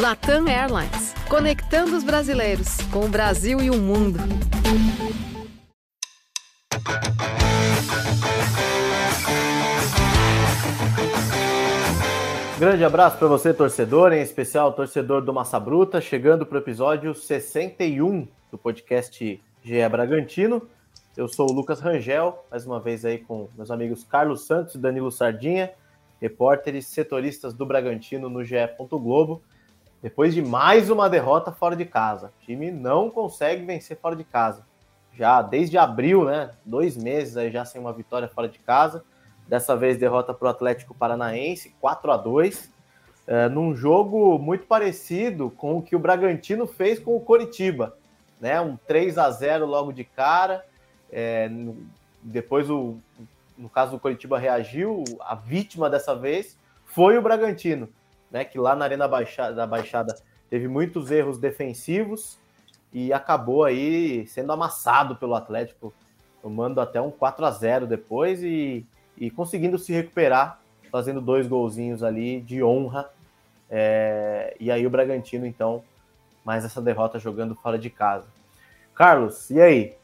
Latam Airlines, conectando os brasileiros com o Brasil e o mundo. Grande abraço para você, torcedor, em especial torcedor do Massa Bruta, chegando para o episódio 61 do podcast GE Bragantino. Eu sou o Lucas Rangel, mais uma vez aí com meus amigos Carlos Santos e Danilo Sardinha, repórteres setoristas do Bragantino no GE. Globo. Depois de mais uma derrota fora de casa, o time não consegue vencer fora de casa. Já desde abril, né? Dois meses aí já sem uma vitória fora de casa. Dessa vez derrota para o Atlético Paranaense, 4 a 2 é, num jogo muito parecido com o que o Bragantino fez com o Coritiba. Né? Um 3 a 0 logo de cara. É, depois, o, no caso do Coritiba reagiu, a vítima dessa vez foi o Bragantino né, que lá na Arena Baixada, da Baixada teve muitos erros defensivos e acabou aí sendo amassado pelo Atlético, tomando até um 4 a 0 depois e, e conseguindo se recuperar, fazendo dois golzinhos ali de honra. É, e aí o Bragantino, então, mais essa derrota jogando fora de casa. Carlos, e aí?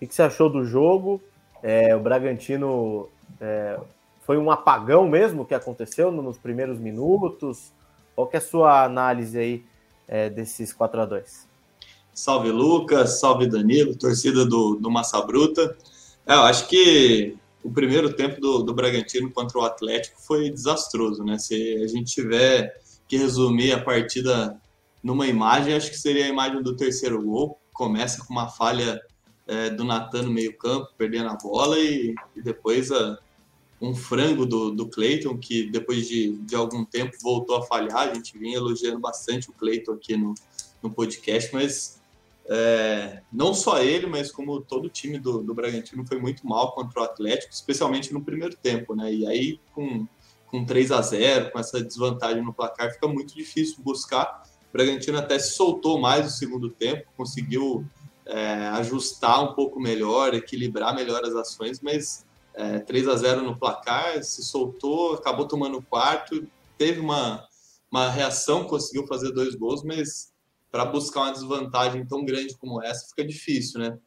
O que você achou do jogo? É, o Bragantino é, foi um apagão mesmo que aconteceu nos primeiros minutos? Qual que é a sua análise aí é, desses 4 a 2 Salve Lucas, salve Danilo, torcida do, do Massa Bruta. É, eu acho que o primeiro tempo do, do Bragantino contra o Atlético foi desastroso, né? Se a gente tiver que resumir a partida numa imagem, acho que seria a imagem do terceiro gol. Começa com uma falha é, do Natan no meio-campo, perdendo a bola, e, e depois a, um frango do, do Cleiton, que depois de, de algum tempo voltou a falhar. A gente vinha elogiando bastante o Cleiton aqui no, no podcast, mas é, não só ele, mas como todo o time do, do Bragantino foi muito mal contra o Atlético, especialmente no primeiro tempo, né? E aí, com, com 3 a 0 com essa desvantagem no placar, fica muito difícil buscar. O Bragantino até se soltou mais no segundo tempo, conseguiu é, ajustar um pouco melhor, equilibrar melhor as ações, mas é, 3 a 0 no placar, se soltou, acabou tomando o quarto, teve uma, uma reação, conseguiu fazer dois gols, mas para buscar uma desvantagem tão grande como essa fica difícil, né?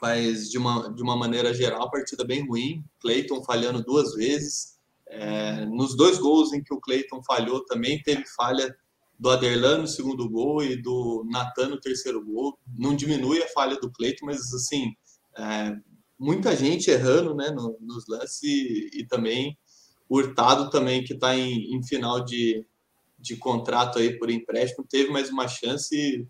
Mas de uma, de uma maneira geral, partida bem ruim. Cleiton falhando duas vezes. É, nos dois gols em que o Cleiton falhou, também teve falha do Aderlan no segundo gol e do Natan no terceiro gol. Não diminui a falha do Cleiton, mas assim, é, muita gente errando né, no, nos lances e, e, também o Hurtado também, que está em, em, final de, de contrato aí por empréstimo, teve mais uma chance.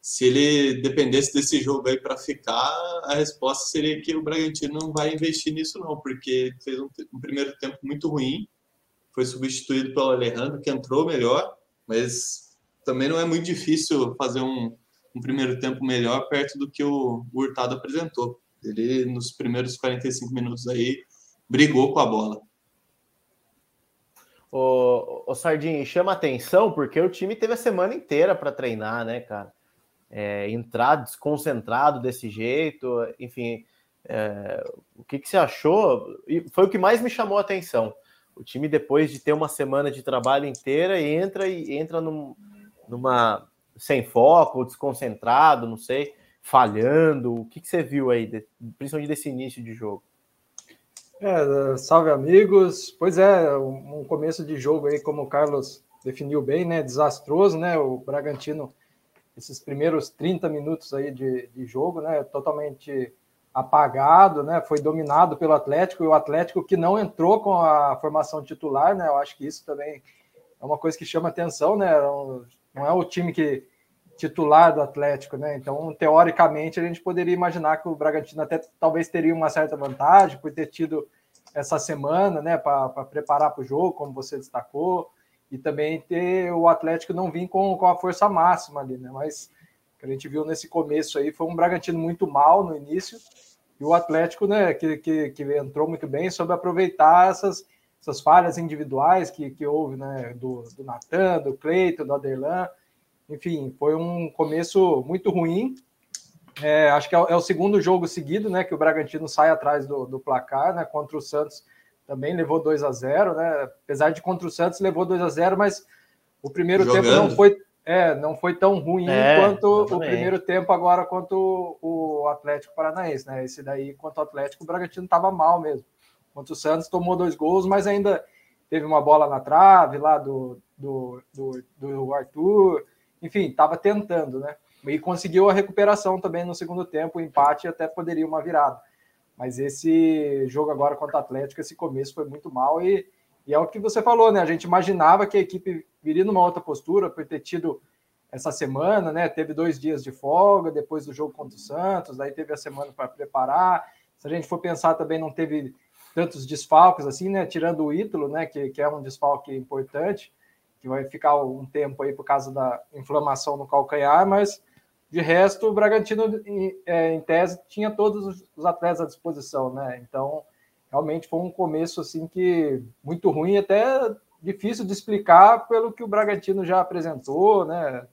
Se ele dependesse desse jogo aí para ficar, a resposta seria que o Bragantino não vai investir nisso não, porque fez um, um primeiro tempo muito ruim, foi substituído pelo Alejandro, que entrou melhor, mas também não é muito difícil fazer um, um primeiro tempo melhor perto do que o, o Hurtado apresentou. Ele, nos primeiros 45 minutos aí, brigou com a bola. O, o Sardinha, chama atenção porque o time teve a semana inteira para treinar, né, cara? É, entrar desconcentrado desse jeito, enfim, é, o que, que você achou? Foi o que mais me chamou a atenção. O time, depois de ter uma semana de trabalho inteira, entra e entra num, numa sem foco, desconcentrado, não sei falhando? O que, que você viu aí, principalmente desse início de jogo? É, salve amigos. Pois é, um começo de jogo aí, como o Carlos definiu bem, né? Desastroso, né? O Bragantino, esses primeiros 30 minutos aí de, de jogo, né? Totalmente apagado, né? Foi dominado pelo Atlético e o Atlético que não entrou com a formação titular, né? Eu acho que isso também é uma coisa que chama atenção, né? Não é o time que titular do Atlético, né? Então, teoricamente, a gente poderia imaginar que o Bragantino até talvez teria uma certa vantagem por ter tido essa semana, né, para preparar para o jogo, como você destacou, e também ter o Atlético não vir com, com a força máxima ali, né? Mas que a gente viu nesse começo aí foi um Bragantino muito mal no início, e o Atlético, né, que, que, que entrou muito bem, soube aproveitar essas, essas falhas individuais que, que houve, né, do, do Natan, do Cleiton, do Aderlan, enfim, foi um começo muito ruim. É, acho que é, é, o segundo jogo seguido, né, que o Bragantino sai atrás do, do placar, né, contra o Santos também levou 2 a 0, né, apesar de contra o Santos levou 2 a 0, mas o primeiro Jogando. tempo não foi É, não foi tão ruim é, quanto exatamente. o primeiro tempo agora quanto o Atlético Paranaense, né? Esse daí, quanto o Atlético, o Bragantino estava mal mesmo. Quanto o Santos tomou dois gols, mas ainda teve uma bola na trave lá do, do, do, do Arthur. Enfim, estava tentando, né? E conseguiu a recuperação também no segundo tempo, o empate até poderia uma virada. Mas esse jogo agora contra o Atlético, esse começo foi muito mal e e é o que você falou, né? A gente imaginava que a equipe viria numa outra postura por ter tido essa semana, né? Teve dois dias de folga depois do jogo contra o Santos, daí teve a semana para preparar. Se a gente for pensar também, não teve tantos desfalques assim, né? Tirando o Ítalo, né? Que, que é um desfalque importante, que vai ficar um tempo aí por causa da inflamação no calcanhar, mas de resto, o Bragantino, em, é, em tese, tinha todos os atletas à disposição, né? Então, realmente foi um começo assim que muito ruim, até difícil de explicar pelo que o Bragantino já apresentou, né?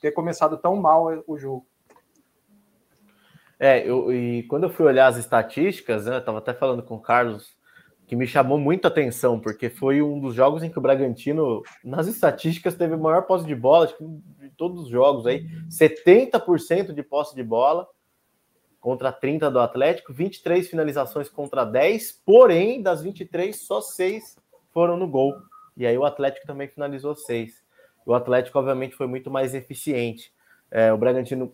Ter começado tão mal o jogo. É, eu, e quando eu fui olhar as estatísticas, né, eu estava até falando com o Carlos, que me chamou muito a atenção, porque foi um dos jogos em que o Bragantino, nas estatísticas, teve maior posse de bola, de todos os jogos aí, 70% de posse de bola, contra 30 do Atlético, 23 finalizações contra 10, porém, das 23, só 6 foram no gol. E aí o Atlético também finalizou 6. O Atlético, obviamente, foi muito mais eficiente. É, o Bragantino,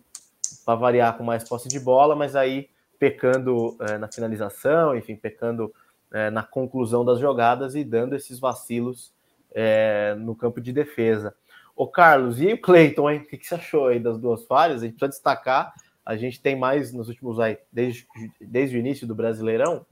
para variar, com mais posse de bola, mas aí pecando é, na finalização, enfim, pecando é, na conclusão das jogadas e dando esses vacilos é, no campo de defesa. Ô Carlos, e o Cleiton, hein? O que, que você achou aí das duas falhas? A gente precisa destacar a gente tem mais nos últimos aí, desde, desde o início do Brasileirão,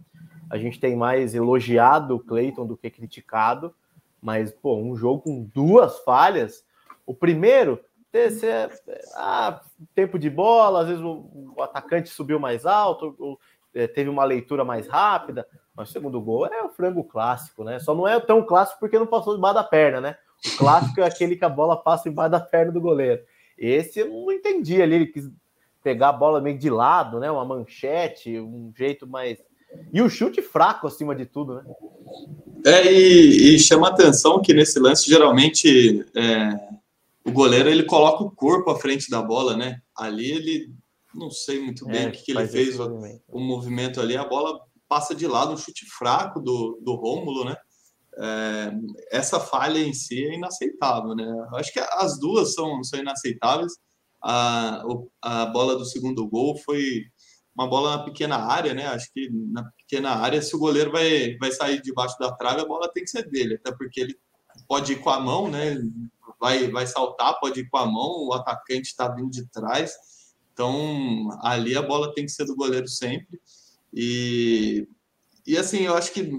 a gente tem mais elogiado o Cleiton do que criticado, mas pô, um jogo com duas falhas. O primeiro, esse é, ah, tempo de bola, às vezes o, o atacante subiu mais alto, ou, é, teve uma leitura mais rápida, mas o segundo gol é o frango clássico, né? Só não é tão clássico porque não passou debaixo da perna, né? O clássico é aquele que a bola passa embaixo da perna do goleiro. Esse eu não entendi ali, ele quis pegar a bola meio de lado, né? Uma manchete, um jeito mais. E o chute fraco acima de tudo, né? É, e, e chama atenção que nesse lance, geralmente, é, o goleiro ele coloca o corpo à frente da bola, né? Ali ele não sei muito bem é, o que, que ele fez, o o movimento ali, a bola passa de lado, um chute fraco do, do Rômulo, né? É, essa falha em si é inaceitável, né? Acho que as duas são, são inaceitáveis a, a bola do segundo gol foi uma bola na pequena área, né? Acho que na pequena área, se o goleiro vai, vai sair debaixo da trave, a bola tem que ser dele, até porque ele pode ir com a mão, né? Vai, vai saltar, pode ir com a mão, o atacante está vindo de trás. Então, ali a bola tem que ser do goleiro sempre. E, e assim, eu acho que,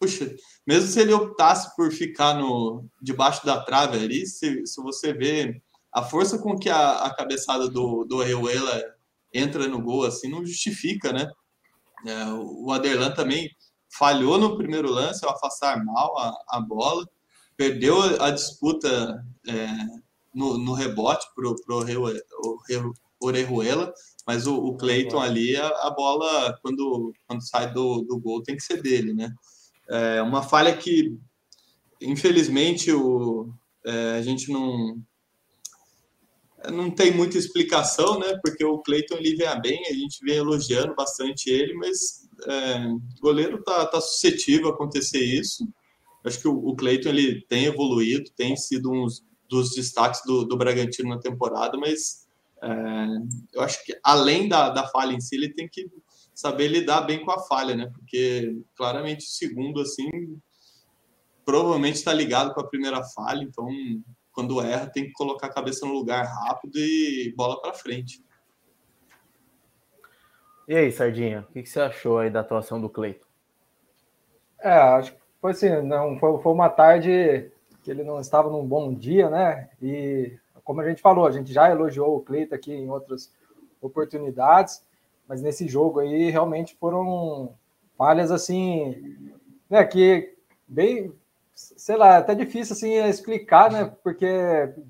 puxa, mesmo se ele optasse por ficar no debaixo da trave ali, se, se você vê a força com que a, a cabeçada do, do Reuela entra no gol assim não justifica, né? É, o Aderlan também falhou no primeiro lance ao afastar mal a, a bola, perdeu a disputa é, no, no, rebote para o Orejuela, mas o, o Cleiton ali, a, a, bola, quando, quando sai do, do gol, tem que ser dele, né? É uma falha que, infelizmente, o, é, a gente não, não tem muita explicação, né? Porque o Cleiton ele vem bem, a gente vem elogiando bastante ele, mas é, o goleiro tá, tá suscetível a acontecer isso. Acho que o, o Cleiton ele tem evoluído, tem sido um dos destaques do, do Bragantino na temporada, mas é, eu acho que além da, da falha em si, ele tem que saber lidar bem com a falha, né? Porque claramente o segundo, assim, provavelmente está ligado com a primeira falha, então quando erra, tem que colocar a cabeça no lugar rápido e bola para frente. E aí, Sardinha, o que, você achou aí da atuação do Cleiton? É, acho que foi assim, não, foi, foi uma tarde que ele não estava num bom dia, né? E como a gente falou, a gente já elogiou o Cleiton aqui em outras oportunidades, mas nesse jogo aí realmente foram falhas assim, né, que bem sei lá, até difícil assim explicar, né? Porque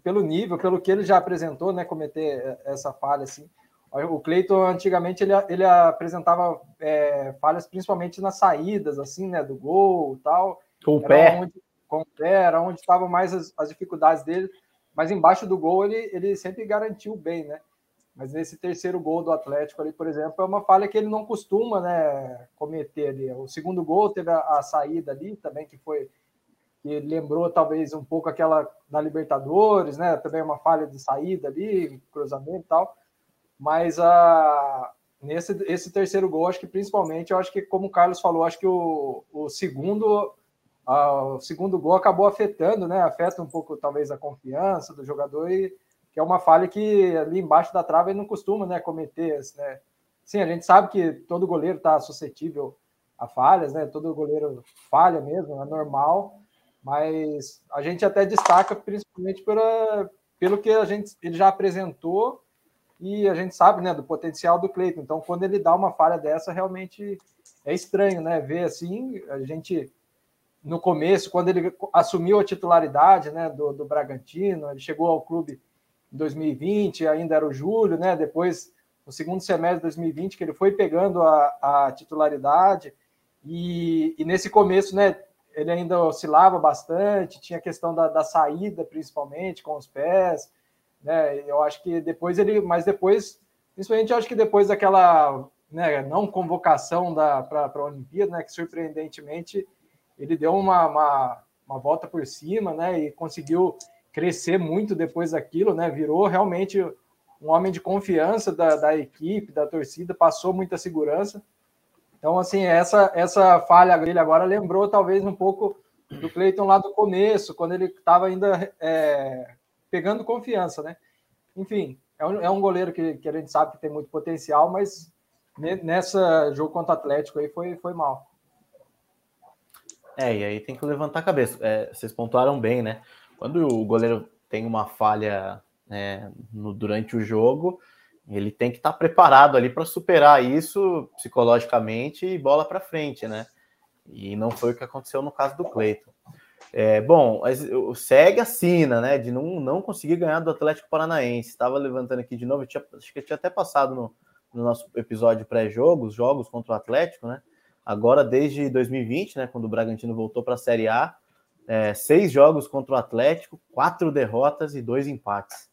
pelo nível, pelo que ele já apresentou, né? Cometer essa falha assim. O Cleiton antigamente ele, ele apresentava é, falhas principalmente nas saídas, assim, né? Do gol, tal. Com o pé. Onde, com o pé era onde estavam mais as, as, dificuldades dele. Mas embaixo do gol ele, ele sempre garantiu bem, né? Mas nesse terceiro gol do Atlético ali, por exemplo, é uma falha que ele não costuma né, cometer ali. O segundo gol teve a, a saída ali também, que foi que lembrou talvez um pouco aquela da Libertadores, né? Também uma falha de saída ali, cruzamento e tal. Mas a, nesse esse terceiro gol, acho que principalmente, eu acho que, como o Carlos falou, acho que o, o segundo o segundo gol acabou afetando, né? Afeta um pouco, talvez, a confiança do jogador e que é uma falha que ali embaixo da trave ele não costuma né, cometer. Né? Sim, a gente sabe que todo goleiro está suscetível a falhas, né? Todo goleiro falha mesmo, é normal, mas a gente até destaca principalmente pela, pelo que a gente ele já apresentou e a gente sabe, né, do potencial do Cleiton. Então, quando ele dá uma falha dessa, realmente é estranho, né? Ver assim, a gente no começo, quando ele assumiu a titularidade, né, do, do Bragantino, ele chegou ao clube em 2020, ainda era o Júlio, né? Depois, no segundo semestre de 2020, que ele foi pegando a, a titularidade, e, e, nesse começo, né? Ele ainda oscilava bastante, tinha a questão da, da saída, principalmente, com os pés, né? Eu acho que depois ele, mas depois, principalmente, eu acho que depois daquela né, não convocação para a Olimpíada, né? Que surpreendentemente ele deu uma, uma, uma volta por cima, né? E conseguiu crescer muito depois daquilo, né? Virou realmente um homem de confiança da, da equipe, da torcida, passou muita segurança. Então, assim, essa, essa falha dele agora lembrou talvez um pouco do Cleiton lá do começo, quando ele estava ainda é, pegando confiança, né? Enfim, é um, é um goleiro que, que a gente sabe que tem muito potencial, mas nessa jogo contra o Atlético aí foi, foi mal. É, e aí tem que levantar a cabeça. É, vocês pontuaram bem, né? Quando o goleiro tem uma falha né, no, durante o jogo, ele tem que estar tá preparado ali para superar isso psicologicamente e bola para frente, né? E não foi o que aconteceu no caso do Cleiton. É, bom, segue a sina, né? De não, não conseguir ganhar do Atlético Paranaense. Estava levantando aqui de novo, tinha, acho que tinha até passado no, no nosso episódio pré-jogos, jogos contra o Atlético, né? Agora, desde 2020, né? Quando o Bragantino voltou para a Série A, é, seis jogos contra o Atlético, quatro derrotas e dois empates.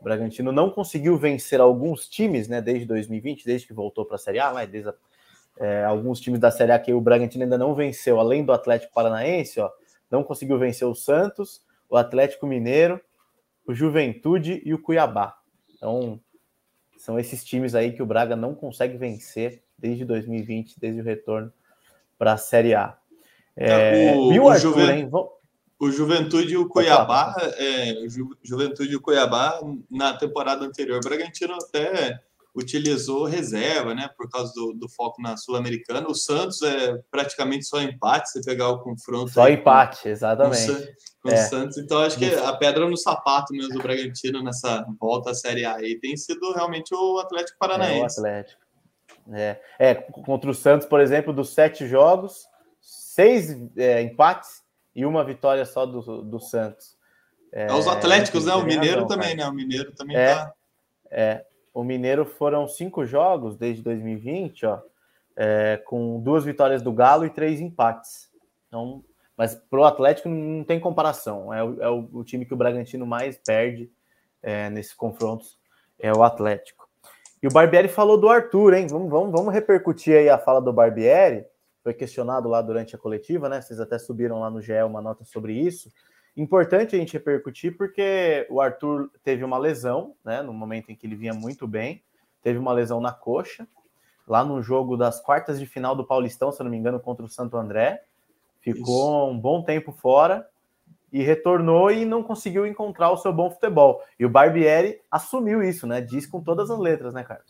O Bragantino não conseguiu vencer alguns times, né, desde 2020, desde que voltou para a Série A, mas desde a, é, alguns times da Série A que o Bragantino ainda não venceu, além do Atlético Paranaense, ó, não conseguiu vencer o Santos, o Atlético Mineiro, o Juventude e o Cuiabá. Então, são esses times aí que o Braga não consegue vencer desde 2020, desde o retorno para a Série A. É, é, o, o, Arthur, Juven... o Juventude e o Cuiabá, é, Ju, Juventude e o Cuiabá, na temporada anterior, o Bragantino até utilizou reserva, né, por causa do, do foco na Sul-Americana. O Santos é praticamente só empate, se pegar o confronto. Só empate, com, exatamente. Com, com é. o Santos. Então, acho que a pedra no sapato mesmo do Bragantino nessa volta à Série A aí tem sido realmente o Atlético Paranaense. É, o Atlético. É, é, contra o Santos, por exemplo, dos sete jogos, seis é, empates e uma vitória só do, do Santos. É, é os Atléticos, né? O Mineiro razão, também, cara. né? O Mineiro também é, tá. É, o Mineiro foram cinco jogos desde 2020, ó, é, com duas vitórias do Galo e três empates. Então, mas pro Atlético não tem comparação. É o, é o, o time que o Bragantino mais perde nesses confrontos, é o Atlético. E o Barbieri falou do Arthur, hein? Vamos, vamos, vamos repercutir aí a fala do Barbieri foi questionado lá durante a coletiva, né? Vocês até subiram lá no GE uma nota sobre isso. Importante a gente repercutir porque o Arthur teve uma lesão, né? No momento em que ele vinha muito bem, teve uma lesão na coxa, lá no jogo das quartas de final do Paulistão, se não me engano, contra o Santo André. Ficou isso. um bom tempo fora e retornou e não conseguiu encontrar o seu bom futebol. E o Barbieri assumiu isso, né? Diz com todas as letras, né, Carlos?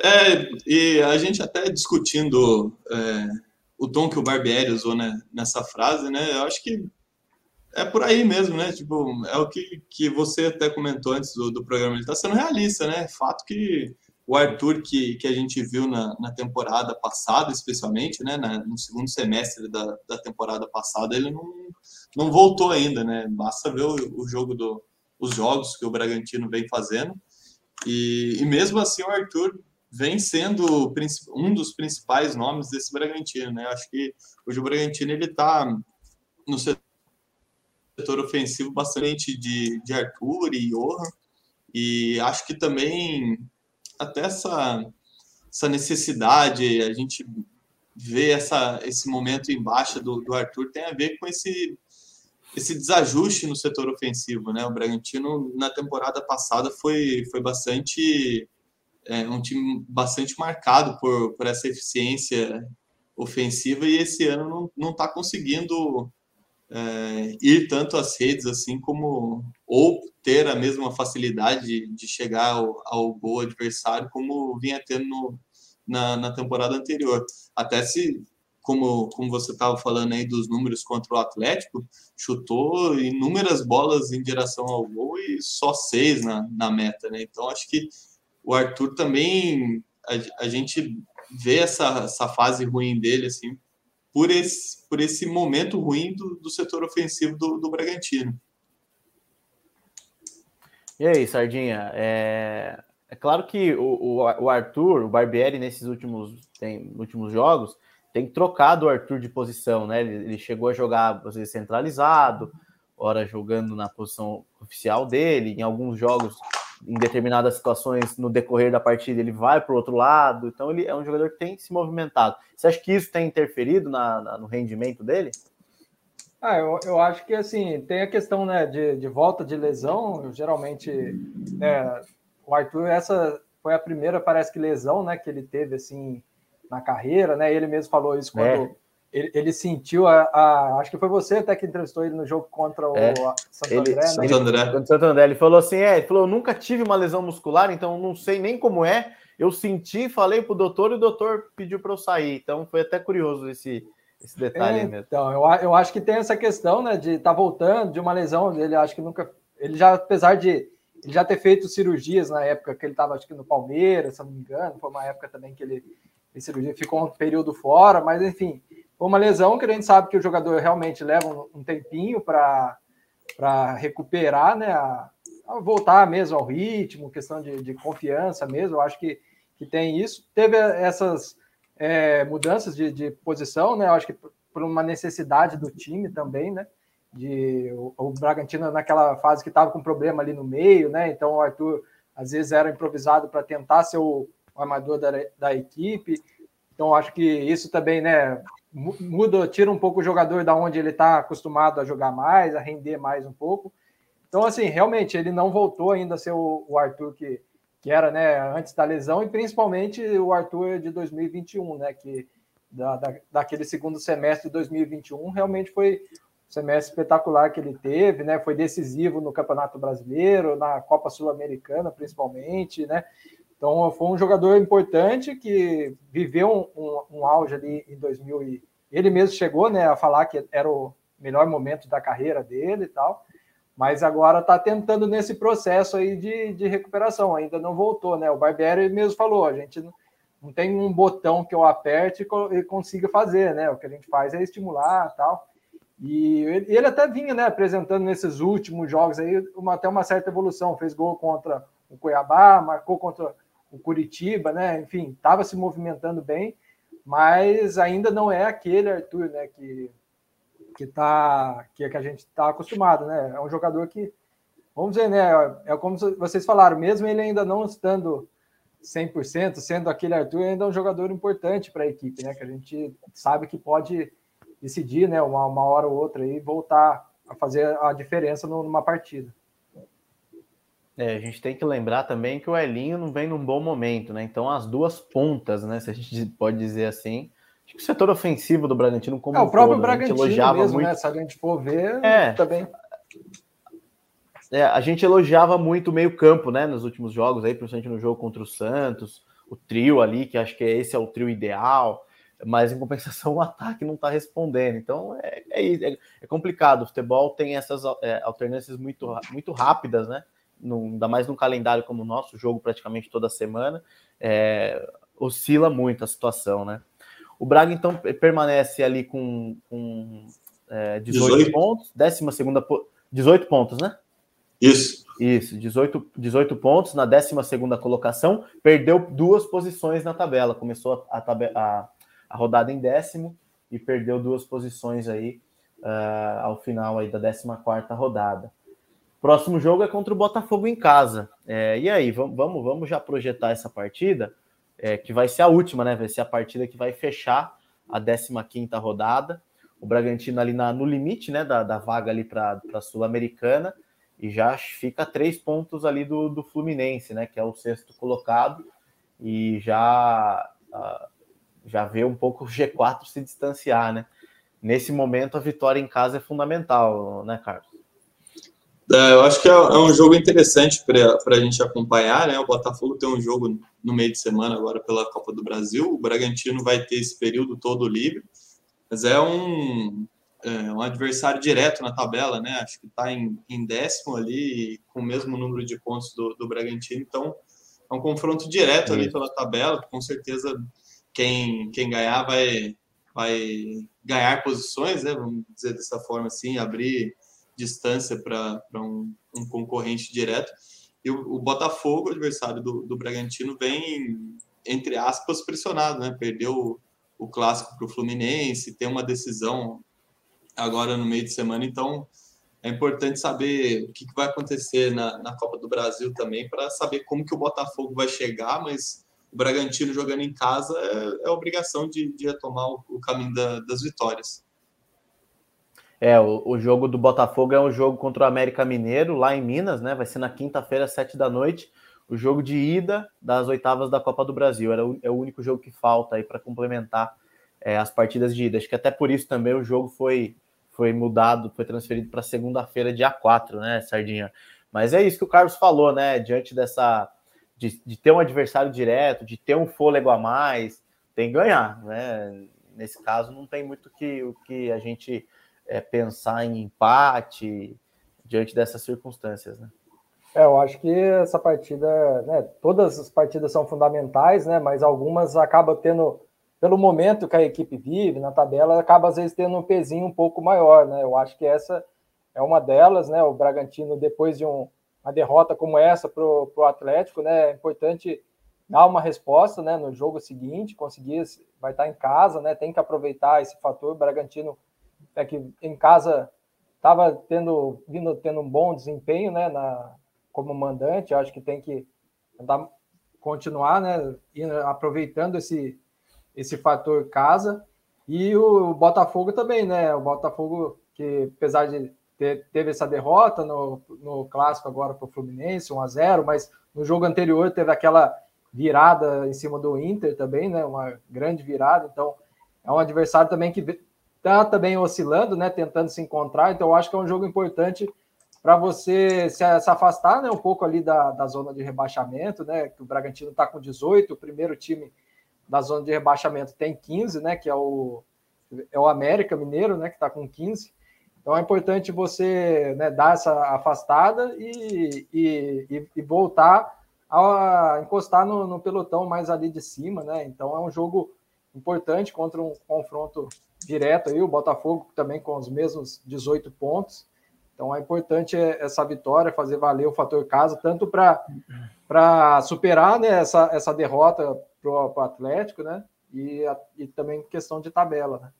É, e a gente até discutindo é, o tom que o Barbieri usou né, nessa frase, né? Eu acho que é por aí mesmo, né? Tipo, é o que, que você até comentou antes do, do programa. Ele está sendo realista, né? Fato que o Arthur que, que a gente viu na, na temporada passada, especialmente, né? Na, no segundo semestre da, da temporada passada, ele não, não voltou ainda, né? Basta ver o, o jogo do, os jogos que o Bragantino vem fazendo. E, e mesmo assim o Arthur vem sendo um dos principais nomes desse Bragantino, né? Acho que hoje o Bragantino ele está no setor ofensivo bastante de, de Arthur e Johan, e acho que também até essa, essa necessidade, a gente vê essa, esse momento em baixa do, do Arthur tem a ver com esse, esse desajuste no setor ofensivo, né? O Bragantino na temporada passada foi, foi bastante é, um time bastante marcado por, por essa eficiência ofensiva e esse ano não está conseguindo é, ir tanto às redes assim como ou ter a mesma facilidade de, de chegar ao, ao, gol adversário como vinha tendo no, na, na temporada anterior. Até se, como, como você estava falando aí dos números contra o Atlético, chutou inúmeras bolas em direção ao gol e só seis na, na meta, né? Então acho que o Arthur também a, a gente vê essa, essa fase ruim dele assim por esse, por esse momento ruim do, do setor ofensivo do, do Bragantino. E aí, Sardinha? É, é claro que o, o, Arthur, o Barbieri, nesses últimos, tem, últimos jogos, tem trocado o Arthur de posição, né? Ele, ele chegou a jogar, às vezes, centralizado, ora jogando na posição oficial dele, em alguns jogos em determinadas situações no decorrer da partida ele vai para o outro lado. Então ele é um jogador que tem se movimentado. Você acha que isso tem interferido na, na, no rendimento dele? Ah, eu, eu acho que assim tem a questão né, de, de volta de lesão. Geralmente, né, o Arthur essa foi a primeira parece que lesão, né, que ele teve assim na carreira, né? Ele mesmo falou isso quando é ele, ele sentiu a, a, Acho que foi você até que entrevistou ele no jogo contra o é, Santo ele, André, né? Santo André. Santo André. Ele falou assim: é, ele falou, eu nunca tive uma lesão muscular, então não sei nem como é. Eu senti, falei pro doutor e o doutor pediu para eu sair. Então foi até curioso esse, esse detalhe é, mesmo. Então, eu, eu acho que tem essa questão, né, de estar tá voltando de uma lesão. Ele acho que nunca. Ele já, apesar de ele já ter feito cirurgias na época que ele estava, acho que no Palmeiras, se não me engano, foi uma época também que ele fez cirurgia, ficou um período fora, mas enfim, foi uma lesão que a gente sabe que o jogador realmente leva um tempinho para recuperar, né? A, a, voltar mesmo ao ritmo, questão de, de confiança mesmo. Eu acho que, que tem isso. Teve essas é, mudanças de, de posição, né? Eu acho que por uma necessidade do time também, né? De, o, o Bragantino naquela fase que estava com problema ali no meio, né? Então o Arthur às vezes era improvisado para tentar ser o, o armador da, da equipe. Então acho que isso também, né? muda, tira um pouco o jogador da onde ele está acostumado a jogar mais, a render mais um pouco. Então, assim, realmente ele não voltou ainda a ser o, o Arthur que, que era, né, antes da lesão, e principalmente o Arthur de 2021, né, que da, da, daquele segundo semestre de 2021 realmente foi semestre espetacular que ele teve, né, foi decisivo no Campeonato Brasileiro, na Copa Sul-Americana principalmente, né, então, foi um jogador importante que viveu um, um, um auge ali em 2000 e ele mesmo chegou né, a falar que era o melhor momento da carreira dele e tal, mas agora está tentando nesse processo aí de, de recuperação, ainda não voltou, né? O Barbieri mesmo falou, a gente não, não tem um botão que eu aperte e consiga fazer, né? O que a gente faz é estimular tal. E ele, até vinha, né, apresentando nesses últimos jogos aí uma, até uma certa evolução, fez gol contra o Cuiabá, marcou contra o Curitiba, né? Enfim, estava se movimentando bem, mas ainda não é aquele Arthur, né? Que que tá que, é que a gente está acostumado, né? É um jogador que, vamos dizer, né? É como vocês falaram, mesmo ele ainda não estando 100%, sendo aquele Arthur, ainda é um jogador importante para a equipe, né? Que a gente sabe que pode decidir, né? Uma, uma hora ou outra e voltar a fazer a diferença numa partida. É, a gente tem que lembrar também que o Elinho não vem num bom momento, né? Então as duas pontas, né? Se a gente pode dizer assim. Acho que o setor ofensivo do Bragantino como é, o próprio todo, Bragantino elogiava mesmo, muito. né? Se a gente for ver, é, também. É, a gente elogiava muito o meio-campo, né? Nos últimos jogos aí, principalmente no jogo contra o Santos, o trio ali, que acho que esse é o trio ideal, mas em compensação o ataque não está respondendo. Então é, é, é, complicado. O futebol tem essas é, alternâncias muito, muito rápidas, né? no, ainda mais num calendário como o nosso, jogo praticamente toda semana, é, oscila muito a situação, né? O Braga, então, permanece ali com, com é, 18, 18, pontos, 12 segunda, 18 pontos, né? Isso. Isso, 18, 18 pontos na 12 segunda colocação, perdeu duas posições na tabela, começou a, a, a rodada em décimo e perdeu duas posições aí uh, ao final aí da 14 rodada. Próximo jogo é contra o Botafogo em casa. É, e aí, vamos, vamos, já projetar essa partida, é, que vai ser a última, né? Vai ser a partida que vai fechar a 15 rodada. O Bragantino ali na, no limite né, da, da vaga ali para a Sul-Americana e já fica três pontos ali do, do Fluminense, né? Que é o sexto colocado, e já, uh, já vê um pouco o G4 se distanciar, né? Nesse momento, a vitória em casa é fundamental, né, Carlos? É, eu acho que é, é um jogo interessante para a gente acompanhar, né? O Botafogo tem um jogo no meio de semana agora pela Copa do Brasil. O Bragantino vai ter esse período todo livre, mas é um, é, um adversário direto na tabela, né? Acho que está em, em, décimo ali, com o mesmo número de pontos do, do Bragantino. Então, é um confronto direto ali pela tabela. Com certeza, quem, quem ganhar vai, vai ganhar posições, né? Vamos dizer dessa forma assim, abrir distância para um, um, concorrente direto. E o, o Botafogo, adversário do, do, Bragantino, vem, entre aspas, pressionado, né? Perdeu o, o clássico para o Fluminense, tem uma decisão agora no meio de semana, então é importante saber o que, que vai acontecer na, na Copa do Brasil também, para saber como que o Botafogo vai chegar, mas o Bragantino jogando em casa é, é obrigação de, de retomar o, o caminho da, das vitórias. É, o, o, jogo do Botafogo é um jogo contra o América Mineiro, lá em Minas, né? Vai ser na quinta-feira, sete da noite. O jogo de ida das oitavas da Copa do Brasil. Era o, é o único jogo que falta aí para complementar é, as partidas de ida. Acho que até por isso também o jogo foi, foi mudado, foi transferido para segunda-feira, dia 4, né, Sardinha? Mas é isso que o Carlos falou, né? Diante dessa. De, de ter um adversário direto, de ter um fôlego a mais, tem que ganhar, né? Nesse caso, não tem muito que, o que a gente é, pensar em empate diante dessas circunstâncias, né? É, eu acho que essa partida, né, todas as partidas são fundamentais, né, mas algumas acabam tendo, pelo momento que a equipe vive na tabela, acaba às vezes tendo um pezinho um pouco maior, né, eu acho que essa é uma delas, né, o Bragantino, depois de um, uma derrota como essa para o Atlético, né, é importante dar uma resposta, né, no jogo seguinte, conseguir, vai estar em casa, né, tem que aproveitar esse fator, o Bragantino é que em casa estava tendo vindo tendo um bom desempenho, né, na como mandante, acho que tem que tentar continuar, né, aproveitando esse esse fator casa. E o Botafogo também, né, o Botafogo que apesar de teve essa derrota no, no clássico agora para o Fluminense, 1 a 0, mas no jogo anterior teve aquela virada em cima do Inter também, né, uma grande virada, então é um adversário também que está também oscilando, né, tentando se encontrar. Então, eu acho que é um jogo importante para você se, se, afastar né, um pouco ali da, da zona de rebaixamento, né? Que o Bragantino está com 18, o primeiro time da zona de rebaixamento tem 15, né? Que é o, é o América Mineiro, né? Que está com 15. Então é importante você né, dar essa afastada e, e, e voltar a encostar no, no pelotão mais ali de cima, né? Então é um jogo importante contra um confronto direto aí, o Botafogo também com os mesmos 18 pontos. Então é importante essa vitória, fazer valer o fator casa, tanto para superar né, essa, essa derrota para o Atlético, né? E, e também questão de tabela, né?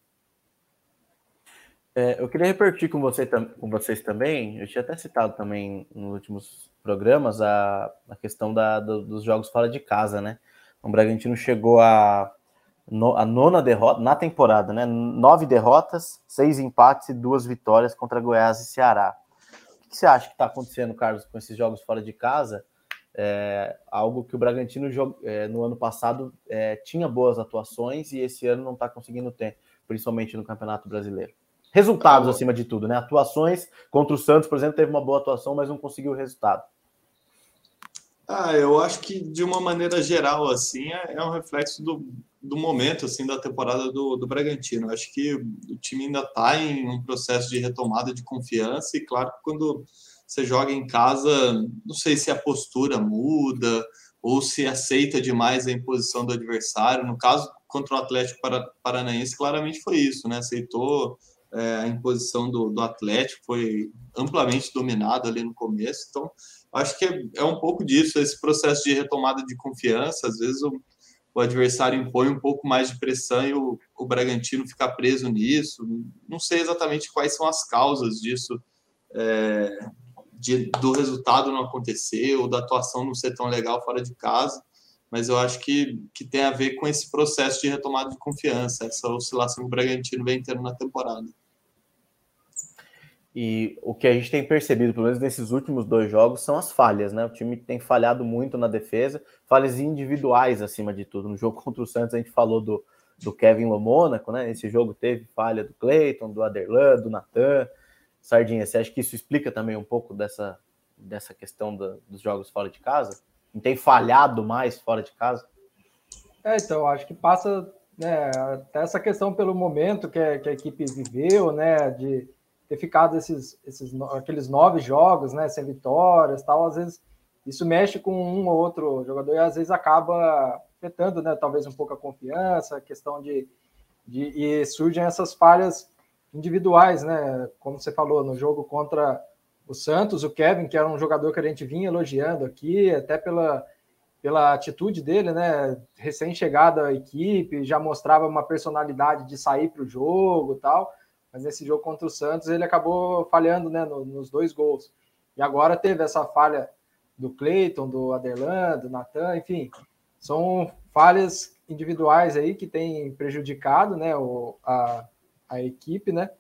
É, eu queria repetir com, você, com vocês também, eu tinha até citado também nos últimos programas a, a questão da, do, dos jogos fora de casa, né? O Bragantino chegou a no, a nona derrota na temporada, né? Nove derrotas, seis empates e duas vitórias contra Goiás e Ceará. O que você acha que está acontecendo, Carlos, com esses jogos fora de casa? É, algo que o Bragantino é, no ano passado é, tinha boas atuações e esse ano não está conseguindo ter, principalmente no Campeonato Brasileiro. Resultados acima de tudo, né? Atuações contra o Santos, por exemplo, teve uma boa atuação, mas não conseguiu o resultado. Ah, eu acho que de uma maneira geral, assim, é, é um reflexo do, do momento, assim, da temporada do, do Bragantino. Eu acho que o time ainda está em um processo de retomada de confiança e, claro, quando você joga em casa, não sei se a postura muda ou se aceita demais a imposição do adversário. No caso, contra o Atlético Paranaense, claramente foi isso, né? Aceitou é, a imposição do, do Atlético, foi amplamente dominado ali no começo. Então, acho que é, é, um pouco disso, esse processo de retomada de confiança. Às vezes o, o adversário impõe um pouco mais de pressão e o, o Bragantino fica preso nisso. Não sei exatamente quais são as causas disso, é, de, do resultado não acontecer ou da atuação não ser tão legal fora de casa, mas eu acho que, que tem a ver com esse processo de retomada de confiança, essa oscilação que o Bragantino vem tendo na temporada. E o que a gente tem percebido, pelo menos nesses últimos dois jogos, são as falhas, né? O time tem falhado muito na defesa, falhas individuais acima de tudo. No jogo contra o Santos, a gente falou do, do Kevin Lomônaco, né? Nesse jogo teve falha do Cleiton, do Aderlan, do Natan. Sardinha, você acha que isso explica também um pouco dessa, dessa questão do, dos jogos fora de casa? Não tem falhado mais fora de casa? É, então, acho que passa né, até essa questão pelo momento que a, que a equipe viveu, né? De ter ficado esses, esses aqueles nove jogos, né, sem vitórias, tal, às vezes isso mexe com um ou outro jogador e às vezes acaba afetando, né, talvez um pouco a confiança, a questão de, de e surgem essas falhas individuais, né, como você falou no jogo contra o Santos, o Kevin, que era um jogador que a gente vinha elogiando aqui, até pela pela atitude dele, né, recém-chegado à equipe, já mostrava uma personalidade de sair para o jogo, tal mas nesse jogo contra o Santos ele acabou falhando né, nos dois gols. E agora teve essa falha do Cleiton, do Aderlan, do Natan, enfim, são falhas individuais aí que têm prejudicado né, o, a, a equipe, né?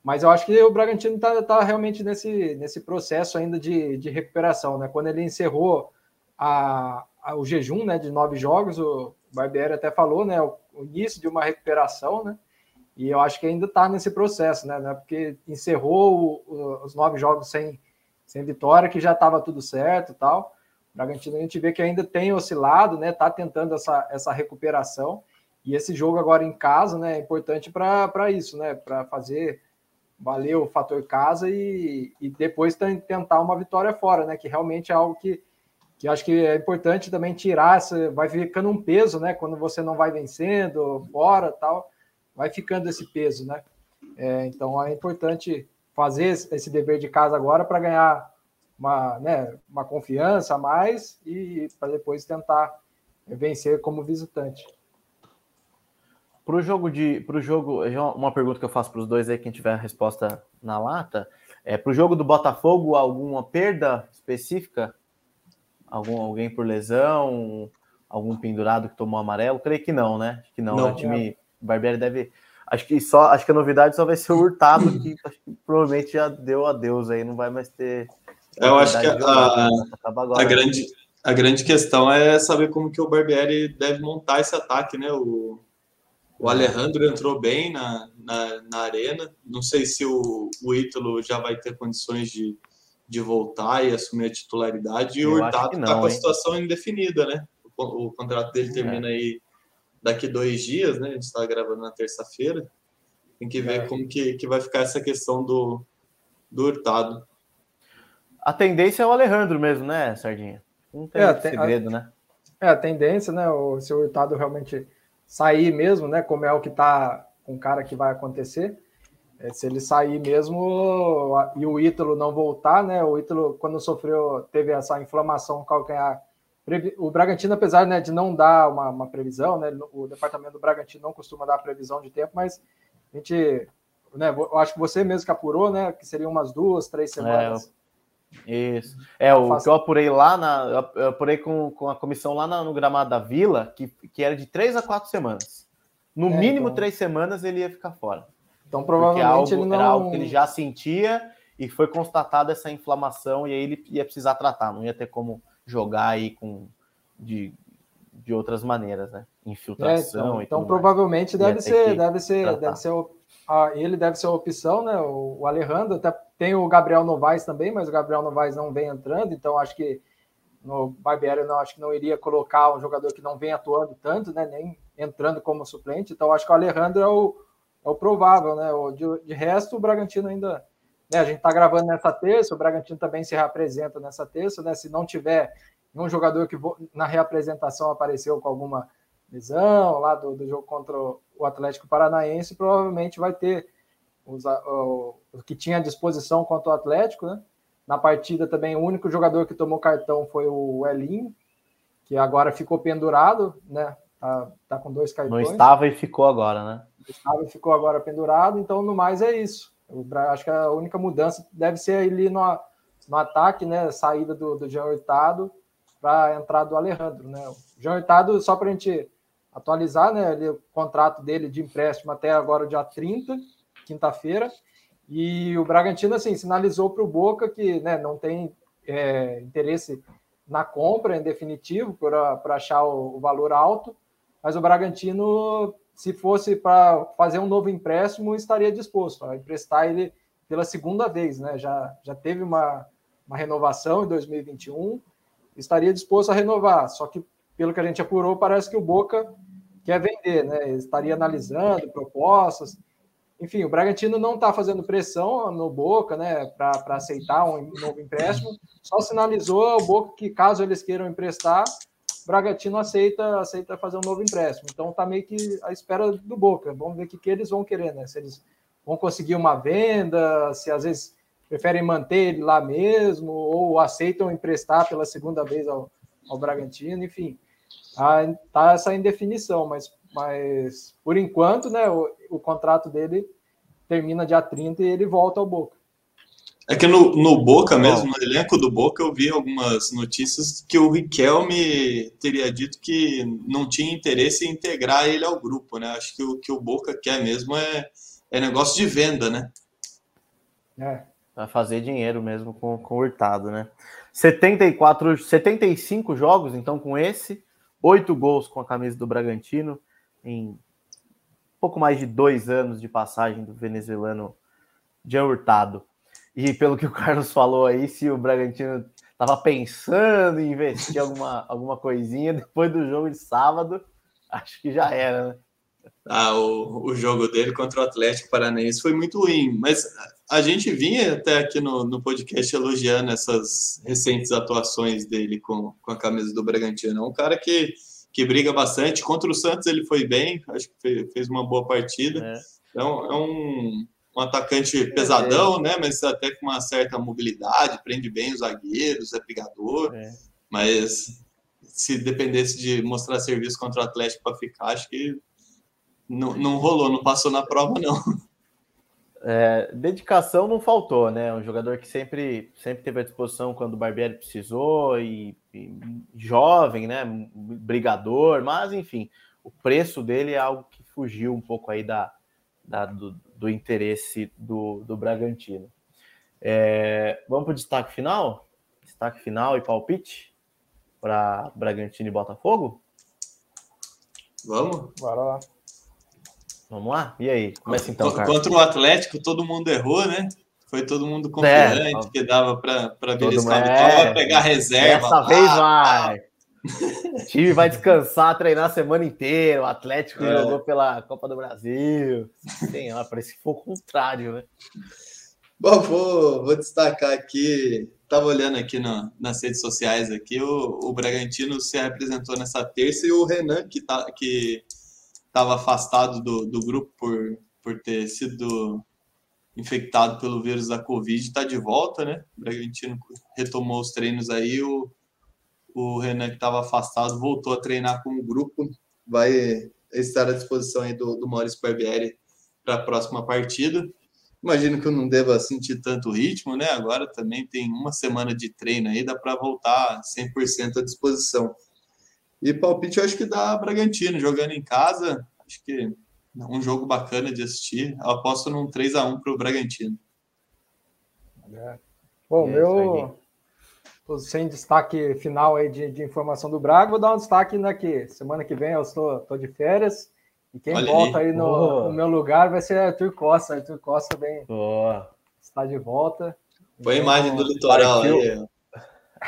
Mas eu acho que o Bragantino está tá realmente nesse, nesse processo ainda de, de recuperação, né? Quando ele encerrou a, a, o jejum né, de nove jogos, o Barbieri até falou, né? O, o início de uma recuperação, né? E eu acho que ainda está nesse processo, né? É porque encerrou o, o, os nove jogos sem, sem vitória, que já estava tudo certo e tal. O Bragantino a gente vê que ainda tem oscilado, né? Está tentando essa, essa recuperação. E esse jogo agora em casa, né? É importante para isso, né? Para fazer valer o fator casa e, e depois tentar uma vitória fora, né? Que realmente é algo que, que acho que é importante também tirar, essa, vai ficando um peso, né? Quando você não vai vencendo fora tal vai ficando esse peso, né? É, então é importante fazer esse dever de casa agora para ganhar uma, né, uma confiança a mais e para depois tentar vencer como visitante. Para o jogo de. Pro jogo, uma pergunta que eu faço para os dois aí, quem tiver a resposta na lata. É, para o jogo do Botafogo, alguma perda específica? Algum, alguém por lesão? Algum pendurado que tomou amarelo? Creio que não, né? Que não. não. Né? O time o Barbieri deve. Acho que só, acho que a novidade só vai ser o Hurtado, que, que provavelmente já deu adeus aí, não vai mais ter. Eu acho que a, a, a, grande, a grande questão é saber como que o Barbieri deve montar esse ataque, né? O, o Alejandro entrou bem na, na, na arena. Não sei se o, o Ítalo já vai ter condições de, de voltar e assumir a titularidade. E Eu o Hurtado está com a situação indefinida, né? O, o contrato dele é. termina é. aí daqui dois dias, né? A gente está gravando na terça-feira. Tem que ver é. como que, que vai ficar essa questão do, do Hurtado. A tendência é o Alejandro mesmo, né, Sardinha? Não tem é, segredo, a, né? É, a tendência, né? O, se o Hurtado realmente sair mesmo, né? Como é o que tá com o cara que vai acontecer. É, se ele sair mesmo e o Ítalo não voltar, né? O Ítalo, quando sofreu, teve essa inflamação calcanhar o Bragantino, apesar né, de não dar uma, uma, previsão, né, o departamento do Bragantino não costuma dar previsão de tempo, mas a gente, né, eu acho que você mesmo que apurou, né, que seriam umas duas, três semanas. É, isso. É, o que eu apurei lá, na, eu apurei com, com a comissão lá no gramado da Vila, que, que era de três a quatro semanas. No é, mínimo então... três semanas ele ia ficar fora. Então provavelmente algo, ele não... Era algo que ele já sentia e foi constatada essa inflamação e aí ele ia precisar tratar, não ia ter como jogar aí com de, de outras maneiras, né? Infiltração. É, então, então provavelmente deve ser, deve ser, deve ser, ah, ele deve ser a opção, né? O, o, Alejandro até tem o Gabriel Novaes também, mas o Gabriel Novaes não vem entrando, então acho que no Barbieri não acho que não iria colocar um jogador que não vem atuando tanto, né? Nem entrando como suplente. Então acho que o Alejandro é o, é o provável, né? O, de, de resto o Bragantino ainda né, a gente está gravando nessa terça, o Bragantino também se reapresenta nessa terça, né? Se não tiver um jogador que na reapresentação apareceu com alguma lesão lá do, do jogo contra o Atlético Paranaense, provavelmente vai ter os, o, o, que tinha à disposição contra o Atlético, né? Na partida também, o único jogador que tomou cartão foi o Elinho, que agora ficou pendurado, né? Tá, tá com dois cartões. Não estava e ficou agora, né? Estava e ficou agora pendurado, então no mais é isso. Acho que a única mudança deve ser ali no, no ataque, né? Saída do, do Jean Hurtado para a entrada do Alejandro, né? O Jean Hurtado, só para a gente atualizar, né? Ali, o contrato dele de empréstimo até agora, dia 30, quinta-feira. E o Bragantino, assim, sinalizou para o Boca que né, não tem é, interesse na compra, em definitivo, para achar o, o, valor alto, mas o Bragantino, se fosse para fazer um novo empréstimo, estaria disposto a emprestar ele pela segunda vez, né? Já, já teve uma, uma renovação em 2021, estaria disposto a renovar, só que, pelo que a gente apurou, parece que o Boca quer vender, né? Estaria analisando propostas, enfim, o Bragantino não está fazendo pressão no Boca, né, para aceitar um novo empréstimo. Só sinalizou ao Boca que caso eles queiram emprestar, Bragantino aceita, aceita fazer um novo empréstimo. Então está meio que à espera do Boca. Vamos ver o que, que eles vão querer, né? Se eles vão conseguir uma venda, se às vezes preferem manter ele lá mesmo, ou aceitam emprestar pela segunda vez ao, ao Bragantino, enfim. Tá, tá essa indefinição, mas mas, por enquanto, né, o, o contrato dele termina dia 30 e ele volta ao Boca. É que no, no Boca mesmo, no elenco do Boca, eu vi algumas notícias que o Riquelme teria dito que não tinha interesse em integrar ele ao grupo, né? Acho que o que o Boca quer mesmo é, é negócio de venda, né? É. Vai fazer dinheiro mesmo com, com o Hurtado, né? 74, 75 jogos, então, com esse, oito gols com a camisa do Bragantino, em pouco mais de dois anos de passagem do venezuelano Jean Hurtado. E pelo que o Carlos falou aí, se o Bragantino estava pensando em investir alguma, alguma coisinha depois do jogo de sábado, acho que já era, né? Ah, o, o jogo dele contra o Atlético Paranaense foi muito ruim, mas a gente vinha até aqui no, no podcast elogiando essas recentes atuações dele com, com a camisa do Bragantino. É um cara que que briga bastante. Contra o Santos ele foi bem, acho que fez uma boa partida. É. Então é um, um atacante pesadão, é. né? Mas até com uma certa mobilidade, prende bem os zagueiros, é brigador. É. Mas se dependesse de mostrar serviço contra o Atlético para ficar, acho que não, não rolou, não passou na prova, não. É, dedicação não faltou, né? Um jogador que sempre, sempre teve à disposição quando o Barbieri precisou e, e, jovem, né? Brigador, mas enfim, o preço dele é algo que fugiu um pouco aí da, da do, do, interesse do, do Bragantino. É, vamos para o destaque final? Destaque final e palpite para Bragantino e Botafogo? Vamos? Bora lá. Vamos lá? E aí? Começa então, cara. Contra o Atlético, todo mundo errou, né? Foi todo mundo confiante é, que dava para beliscar é, vai pegar reserva. Dessa vez vai. O time vai descansar, treinar a semana inteira. O Atlético é. jogou pela Copa do Brasil. Tem, ó, parece que foi o contrário, né? Bom, vou, vou destacar aqui. Estava olhando aqui no, nas redes sociais aqui, o, o Bragantino se apresentou nessa terça e o Renan, que, tá, que estava afastado do, do grupo por, por ter sido infectado pelo vírus da Covid, está de volta, né? O Bragantino retomou os treinos aí, o, o Renan, que estava afastado, voltou a treinar com o grupo, vai estar à disposição aí do, do Maurício Barbieri para a próxima partida. Imagino que eu não deva sentir tanto ritmo, né? Agora também tem uma semana de treino aí, dá para voltar 100% à disposição. E palpite eu acho que dá Bragantino, jogando em casa. Acho que é um jogo bacana de assistir. Eu aposto num 3 a 1 para o Bragantino. É. Bom, é meu. Sem destaque final aí de, de, informação do Braga, vou dar um destaque que Semana que vem eu estou, estou de férias. E quem Olha volta aí, aí no, no, meu lugar vai ser Arthur Costa. Arthur Costa bem, está de volta. Põe a imagem do litoral aí.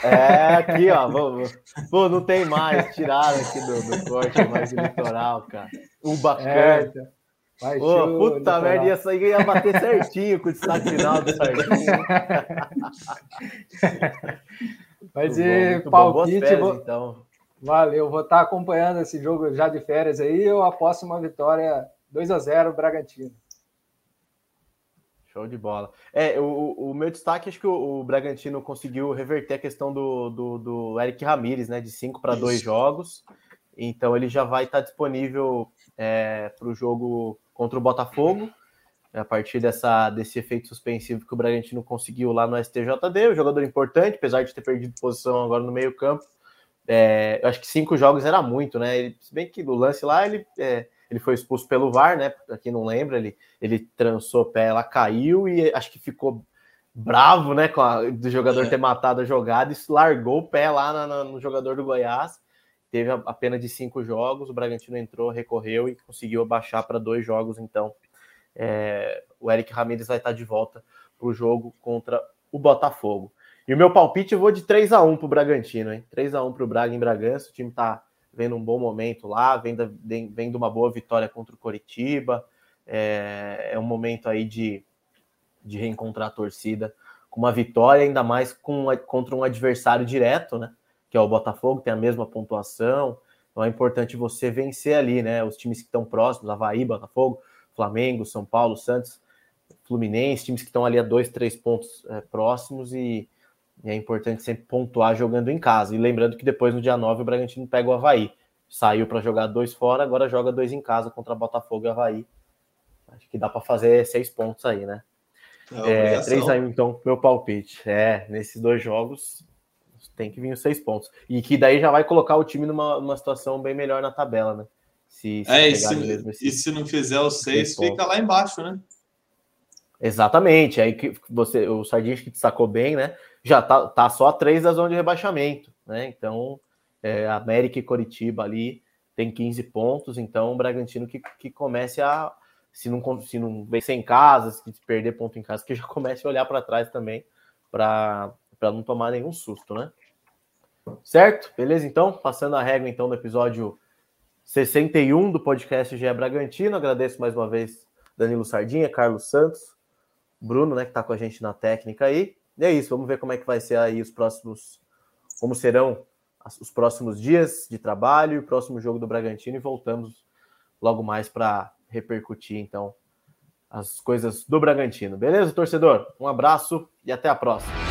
É, aqui, ó. Pô, não tem mais. Tiraram aqui do, do corte mais do litoral, cara. O bacana. É, então. Vai, Ô, puta merda, ia sair ia bater certinho com o destaque final do Sardinha. Mas e palpite. Férias, vou... então. Valeu, vou estar acompanhando esse jogo já de férias aí. Eu aposto uma vitória 2 a 0 Bragantino. Show de bola. É, o, o meu destaque, acho que o, o Bragantino conseguiu reverter a questão do, do, do Eric Ramires, né? De cinco para dois jogos. então ele já vai estar disponível é, para o jogo contra o Botafogo, a partir dessa, desse efeito suspensivo que o Bragantino conseguiu lá no STJD, um jogador importante, apesar de ter perdido posição agora no meio campo, é, eu acho que cinco jogos era muito, né? Ele, se bem que no lance lá ele, é, ele foi expulso pelo VAR, né? Pra quem não lembra, ele, ele trançou o pé, ela caiu e acho que ficou bravo, né? Com a, do jogador é. ter matado a jogada e largou o pé lá na, na, no jogador do Goiás. Teve a, pena de cinco jogos, o Bragantino entrou, recorreu e conseguiu abaixar para dois jogos, então é, o Eric Ramirez vai estar de volta para o jogo contra o Botafogo. E o meu palpite eu vou de 3 a 1 para o Bragantino, hein? 3 a 1 para o Braga em Bragança. O time está vendo um bom momento lá, vendo, vendo uma boa vitória contra o Coritiba. É, é um momento aí de, de reencontrar a torcida com uma vitória, ainda mais com, contra um adversário direto, né? Que é o Botafogo, tem a mesma pontuação. Então é importante você vencer ali, né? Os times que estão próximos, Havaí, Botafogo, Flamengo, São Paulo, Santos, Fluminense, times que estão ali a dois, três pontos é, próximos e, e, é importante sempre pontuar jogando em casa. E lembrando que depois, no dia 9, o Bragantino pega o Havaí. Saiu para jogar dois fora, agora joga dois em casa contra Botafogo e Havaí. Acho que dá para fazer seis pontos aí, né? É, é 3 aí, então, meu palpite. É, nesses dois jogos tem que vir os seis pontos. E que daí já vai colocar o time numa, numa situação bem melhor na tabela, né? Se, se é, e se, e se não fizer os seis, fica lá embaixo, né? Exatamente. Aí que você, o Sardinha que destacou bem, né? Já tá, tá só a três da zona de rebaixamento, né? Então, é, América e Coritiba ali tem 15 pontos, então o Bragantino que, que comece a. Se não, se não vencer em casa, se perder ponto em casa, que já comece a olhar para trás também para não tomar nenhum susto, né? Certo? Beleza, então? Passando a régua, então, no episódio 61 do podcast GE Bragantino. Agradeço mais uma vez Danilo Sardinha, Carlos Santos, Bruno, né, que está com a gente na técnica aí. E é isso, vamos ver como é que vai ser aí os próximos, como serão os próximos dias de trabalho e o próximo jogo do Bragantino e voltamos logo mais para repercutir então as coisas do Bragantino. Beleza, torcedor? Um abraço e até a próxima.